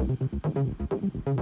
Thank you.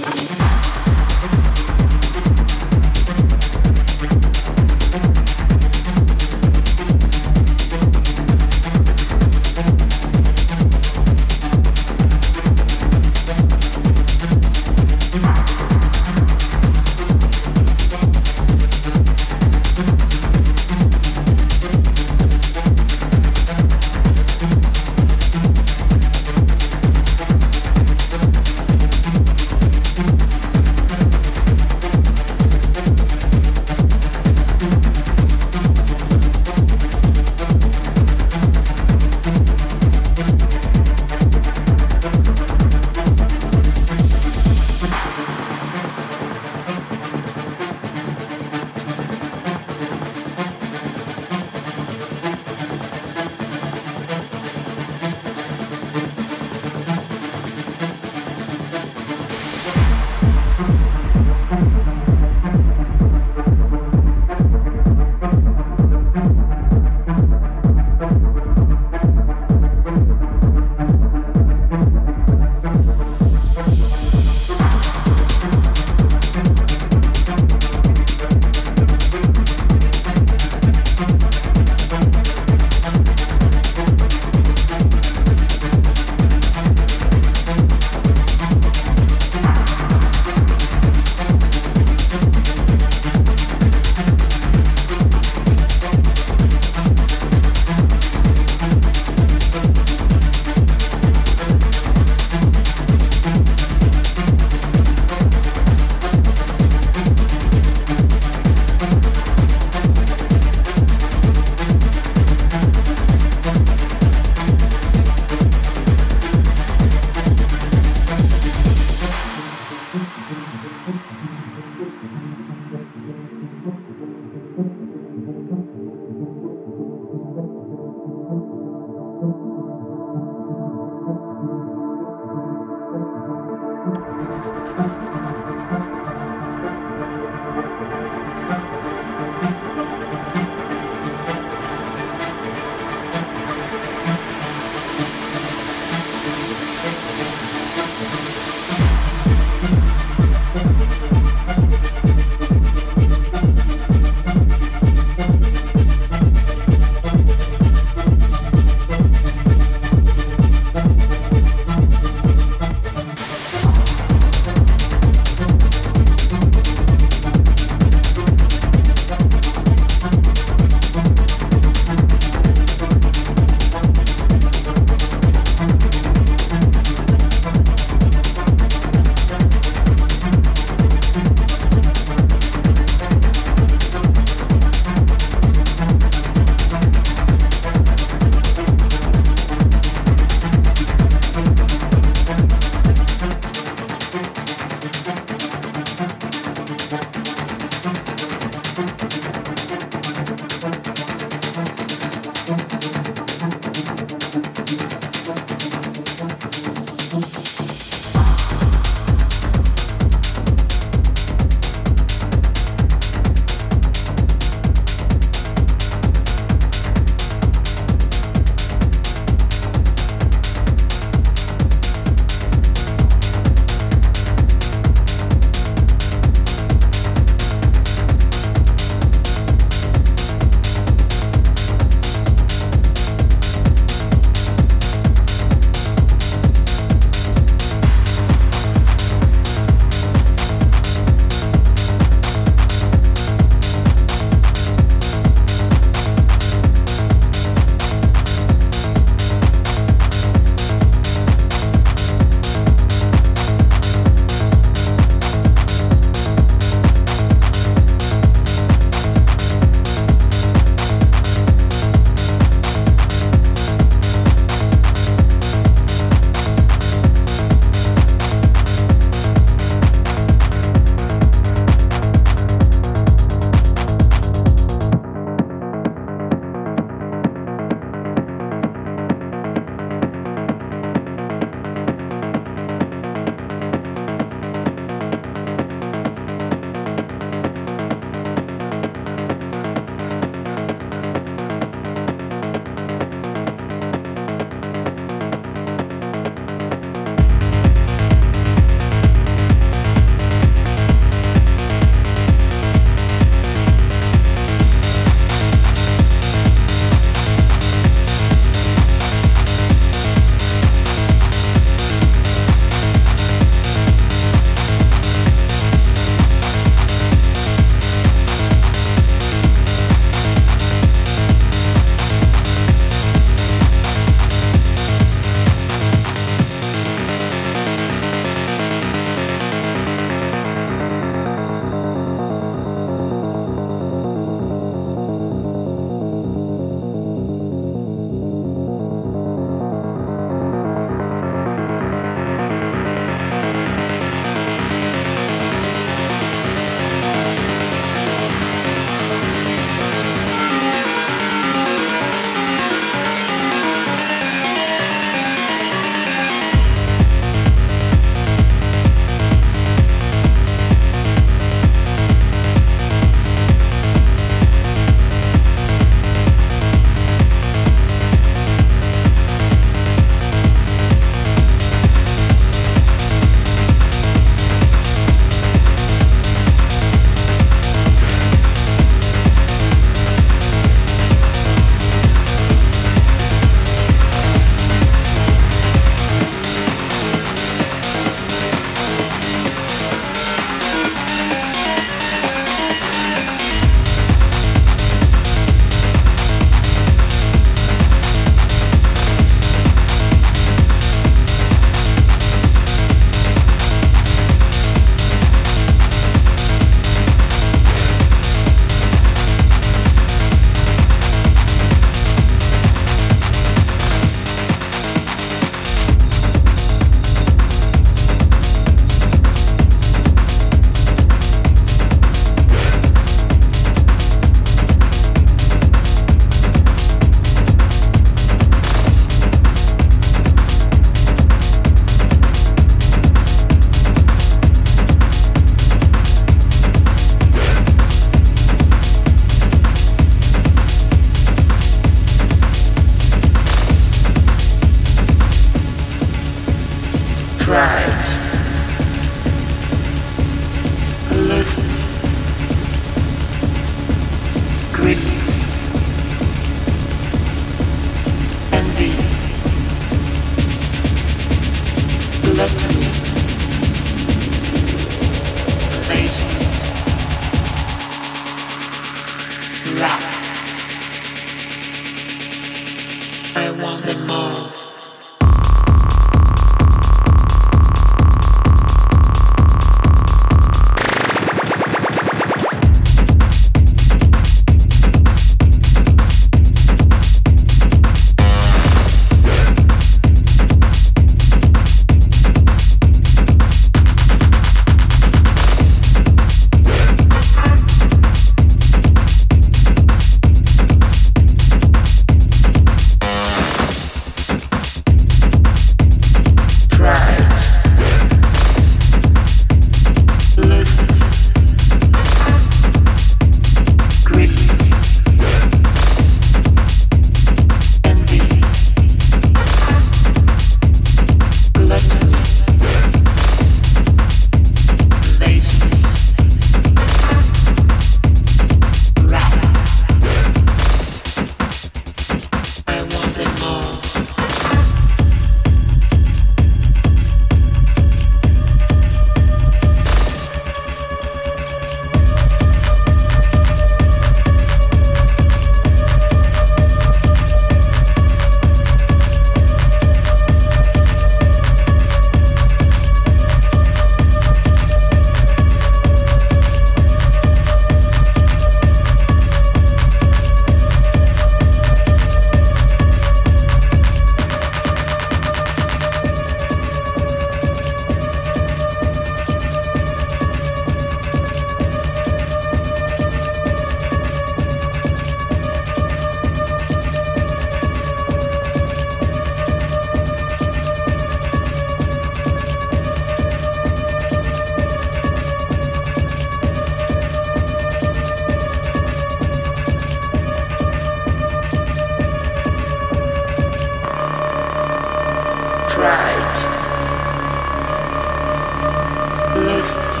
Lust,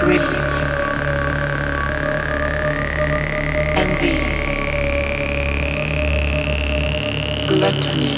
greed, envy, gluttony,